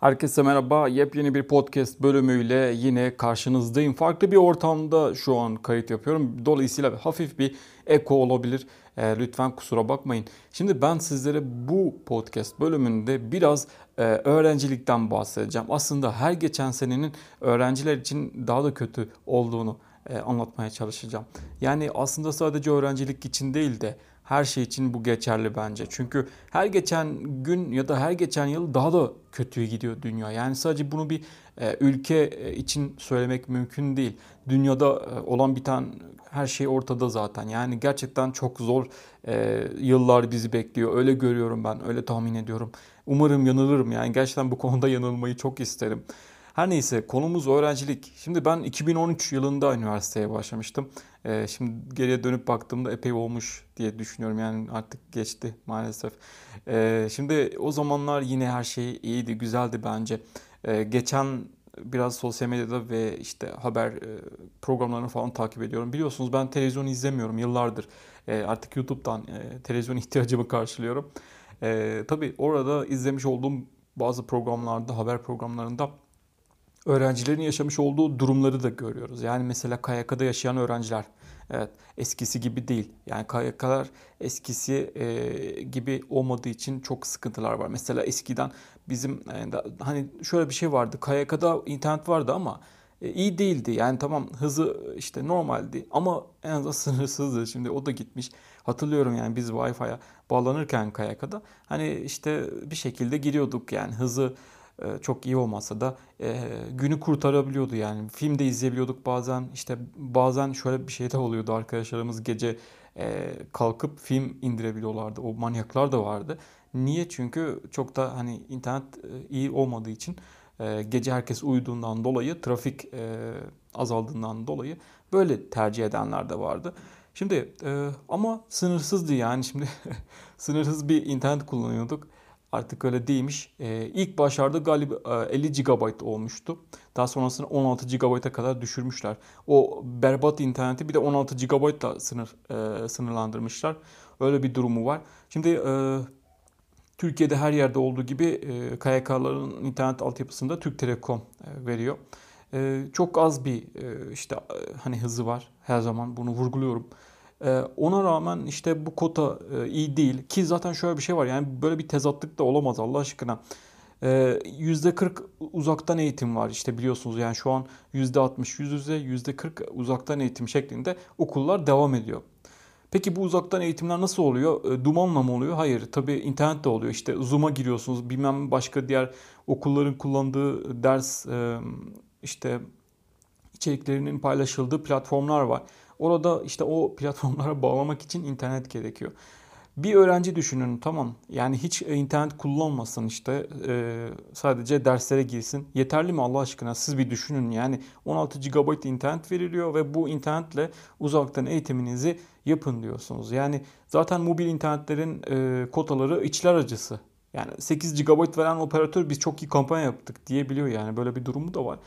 Herkese merhaba. Yepyeni bir podcast bölümüyle yine karşınızdayım. Farklı bir ortamda şu an kayıt yapıyorum. Dolayısıyla hafif bir eko olabilir. E, lütfen kusura bakmayın. Şimdi ben sizlere bu podcast bölümünde biraz e, öğrencilikten bahsedeceğim. Aslında her geçen senenin öğrenciler için daha da kötü olduğunu e, anlatmaya çalışacağım. Yani aslında sadece öğrencilik için değil de her şey için bu geçerli bence. Çünkü her geçen gün ya da her geçen yıl daha da kötüye gidiyor dünya. Yani sadece bunu bir e, ülke e, için söylemek mümkün değil. Dünyada e, olan biten her şey ortada zaten. Yani gerçekten çok zor e, yıllar bizi bekliyor. Öyle görüyorum ben, öyle tahmin ediyorum. Umarım yanılırım. Yani gerçekten bu konuda yanılmayı çok isterim. Her neyse konumuz öğrencilik. Şimdi ben 2013 yılında üniversiteye başlamıştım. Ee, şimdi geriye dönüp baktığımda epey olmuş diye düşünüyorum. Yani artık geçti maalesef. Ee, şimdi o zamanlar yine her şey iyiydi, güzeldi bence. Ee, geçen biraz sosyal medyada ve işte haber e, programlarını falan takip ediyorum. Biliyorsunuz ben televizyon izlemiyorum yıllardır. E, artık YouTube'dan e, televizyon ihtiyacımı karşılıyorum. E, tabii orada izlemiş olduğum bazı programlarda, haber programlarında öğrencilerin yaşamış olduğu durumları da görüyoruz. Yani mesela KYK'da yaşayan öğrenciler evet eskisi gibi değil. Yani KYK'lar eskisi e, gibi olmadığı için çok sıkıntılar var. Mesela eskiden bizim e, hani şöyle bir şey vardı. KYK'da internet vardı ama e, iyi değildi. Yani tamam hızı işte normaldi ama en azından sınırsızdı. Şimdi o da gitmiş. Hatırlıyorum yani biz Wi-Fi'ye bağlanırken KYK'da hani işte bir şekilde giriyorduk yani hızı çok iyi olmasa da e, günü kurtarabiliyordu yani. Film de izleyebiliyorduk bazen. İşte bazen şöyle bir şey de oluyordu arkadaşlarımız gece e, kalkıp film indirebiliyorlardı. O manyaklar da vardı. Niye? Çünkü çok da hani internet iyi olmadığı için gece herkes uyuduğundan dolayı trafik azaldığından dolayı böyle tercih edenler de vardı. Şimdi ama sınırsızdı yani şimdi sınırsız bir internet kullanıyorduk. Artık öyle değilmiş. Ee, ilk başlarda galiba 50 GB olmuştu. Daha sonrasında 16 GB'a kadar düşürmüşler. O berbat interneti bir de 16 GB da sınır e, sınırlandırmışlar. Öyle bir durumu var. Şimdi e, Türkiye'de her yerde olduğu gibi e, KYK'ların internet altyapısında Türk Telekom e, veriyor. E, çok az bir e, işte e, hani hızı var her zaman bunu vurguluyorum. Ee, ona rağmen işte bu kota e, iyi değil ki zaten şöyle bir şey var yani böyle bir tezatlık da olamaz Allah aşkına. Ee, %40 uzaktan eğitim var işte biliyorsunuz yani şu an %60 yüz yüze %40 uzaktan eğitim şeklinde okullar devam ediyor. Peki bu uzaktan eğitimler nasıl oluyor? E, dumanla mı oluyor? Hayır. Tabii internet de oluyor. İşte Zoom'a giriyorsunuz. Bilmem başka diğer okulların kullandığı ders e, işte içeriklerinin paylaşıldığı platformlar var. Orada işte o platformlara bağlamak için internet gerekiyor. Bir öğrenci düşünün tamam yani hiç internet kullanmasın işte e, sadece derslere girsin. Yeterli mi Allah aşkına siz bir düşünün yani 16 GB internet veriliyor ve bu internetle uzaktan eğitiminizi yapın diyorsunuz. Yani zaten mobil internetlerin e, kotaları içler acısı. Yani 8 GB veren operatör biz çok iyi kampanya yaptık diyebiliyor yani böyle bir durumu da var.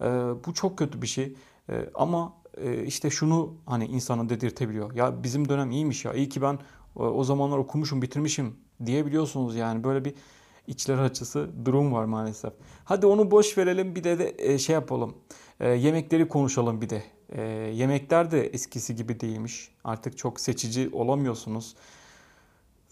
E, bu çok kötü bir şey e, ama e, işte şunu hani insana dedirtebiliyor. Ya bizim dönem iyiymiş ya. İyi ki ben e, o zamanlar okumuşum, bitirmişim diyebiliyorsunuz yani. Böyle bir içler açısı durum var maalesef. Hadi onu boş verelim bir de, de e, şey yapalım. Yemekleri konuşalım bir de. Yemekler de eskisi gibi değilmiş. Artık çok seçici olamıyorsunuz.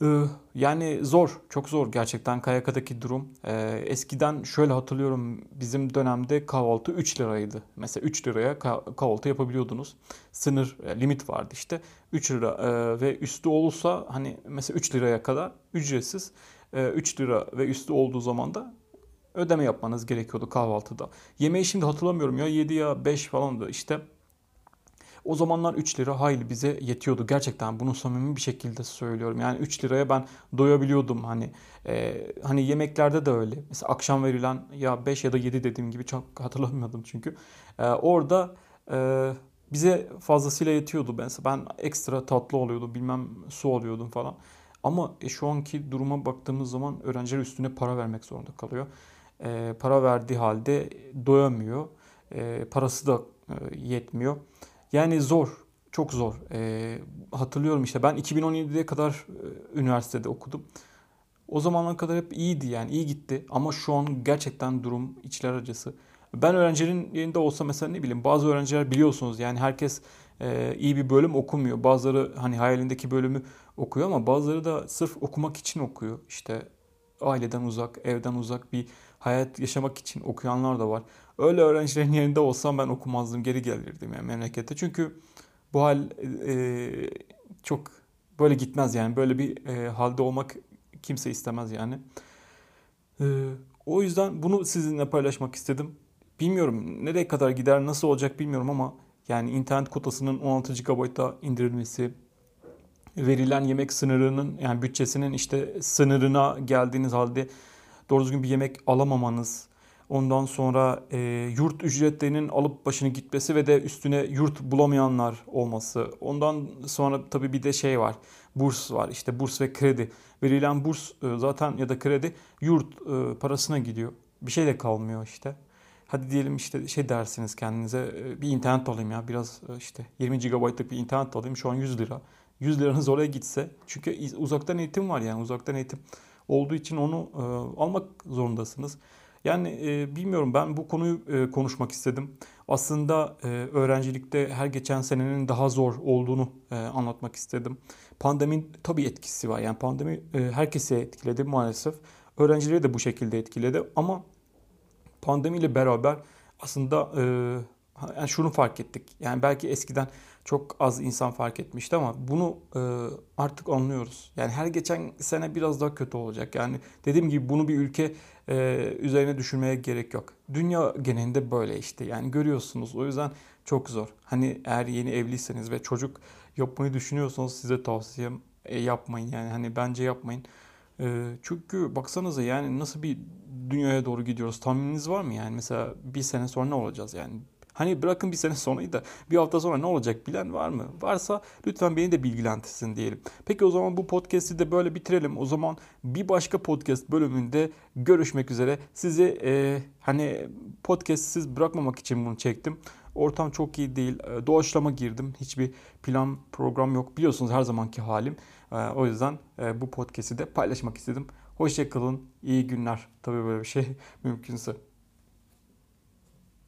Ee, yani zor, çok zor gerçekten KYK'daki durum. Ee, eskiden şöyle hatırlıyorum bizim dönemde kahvaltı 3 liraydı. Mesela 3 liraya kahvaltı yapabiliyordunuz. Sınır, e, limit vardı işte. 3 lira e, ve üstü olursa hani mesela 3 liraya kadar ücretsiz. 3 e, lira ve üstü olduğu zaman da ödeme yapmanız gerekiyordu kahvaltıda. Yemeği şimdi hatırlamıyorum ya 7 ya 5 falandı işte. O zamanlar 3 lira hayli bize yetiyordu. Gerçekten bunu samimi bir şekilde söylüyorum. Yani 3 liraya ben doyabiliyordum hani. E, hani yemeklerde de öyle. Mesela akşam verilen ya 5 ya da 7 dediğim gibi çok hatırlamıyordum çünkü. E, orada e, bize fazlasıyla yetiyordu. Mesela ben ekstra tatlı oluyordu bilmem su alıyordum falan. Ama e, şu anki duruma baktığımız zaman öğrenciler üstüne para vermek zorunda kalıyor. E, para verdiği halde doyamıyor. E, parası da e, yetmiyor. Yani zor, çok zor. E, hatırlıyorum işte ben 2017'ye kadar e, üniversitede okudum. O zamana kadar hep iyiydi yani iyi gitti ama şu an gerçekten durum içler acısı. Ben öğrencilerin yerinde olsa mesela ne bileyim bazı öğrenciler biliyorsunuz yani herkes e, iyi bir bölüm okumuyor. Bazıları hani hayalindeki bölümü okuyor ama bazıları da sırf okumak için okuyor. İşte aileden uzak, evden uzak bir hayat yaşamak için okuyanlar da var. Öyle öğrencilerin yerinde olsam ben okumazdım, geri gelirdim yani memlekete. Çünkü bu hal e, çok böyle gitmez yani. Böyle bir e, halde olmak kimse istemez yani. E, o yüzden bunu sizinle paylaşmak istedim. Bilmiyorum nereye kadar gider, nasıl olacak bilmiyorum ama yani internet kotasının 16 GB'a indirilmesi, verilen yemek sınırının yani bütçesinin işte sınırına geldiğiniz halde doğru düzgün bir yemek alamamanız, ondan sonra e, yurt ücretlerinin alıp başını gitmesi ve de üstüne yurt bulamayanlar olması. Ondan sonra tabii bir de şey var. Burs var. işte burs ve kredi. Verilen burs e, zaten ya da kredi yurt e, parasına gidiyor. Bir şey de kalmıyor işte. Hadi diyelim işte şey dersiniz kendinize e, bir internet alayım ya biraz e, işte 20 GB'lık bir internet alayım şu an 100 lira. 100 liranız oraya gitse çünkü uzaktan eğitim var yani uzaktan eğitim olduğu için onu e, almak zorundasınız. Yani e, bilmiyorum ben bu konuyu e, konuşmak istedim. Aslında e, öğrencilikte her geçen senenin daha zor olduğunu e, anlatmak istedim. Pandeminin tabii etkisi var. Yani pandemi e, herkese etkiledi maalesef. Öğrencileri de bu şekilde etkiledi ama pandemiyle beraber aslında e, yani şunu fark ettik. Yani belki eskiden çok az insan fark etmişti ama bunu e, artık anlıyoruz. Yani her geçen sene biraz daha kötü olacak. Yani dediğim gibi bunu bir ülke e, üzerine düşünmeye gerek yok. Dünya genelinde böyle işte. Yani görüyorsunuz. O yüzden çok zor. Hani eğer yeni evliyseniz ve çocuk yapmayı düşünüyorsanız size tavsiyem e, yapmayın. Yani hani bence yapmayın. E, çünkü baksanıza yani nasıl bir dünyaya doğru gidiyoruz. Tahmininiz var mı yani? Mesela bir sene sonra ne olacağız yani? Hani bırakın bir sene sonrayı da bir hafta sonra ne olacak bilen var mı? Varsa lütfen beni de bilgilendirsin diyelim. Peki o zaman bu podcast'i de böyle bitirelim. O zaman bir başka podcast bölümünde görüşmek üzere. Sizi e, hani podcast'siz bırakmamak için bunu çektim. Ortam çok iyi değil. E, doğaçlama girdim. Hiçbir plan program yok. Biliyorsunuz her zamanki halim. E, o yüzden e, bu podcast'i de paylaşmak istedim. Hoşçakalın. İyi günler. Tabii böyle bir şey mümkünse.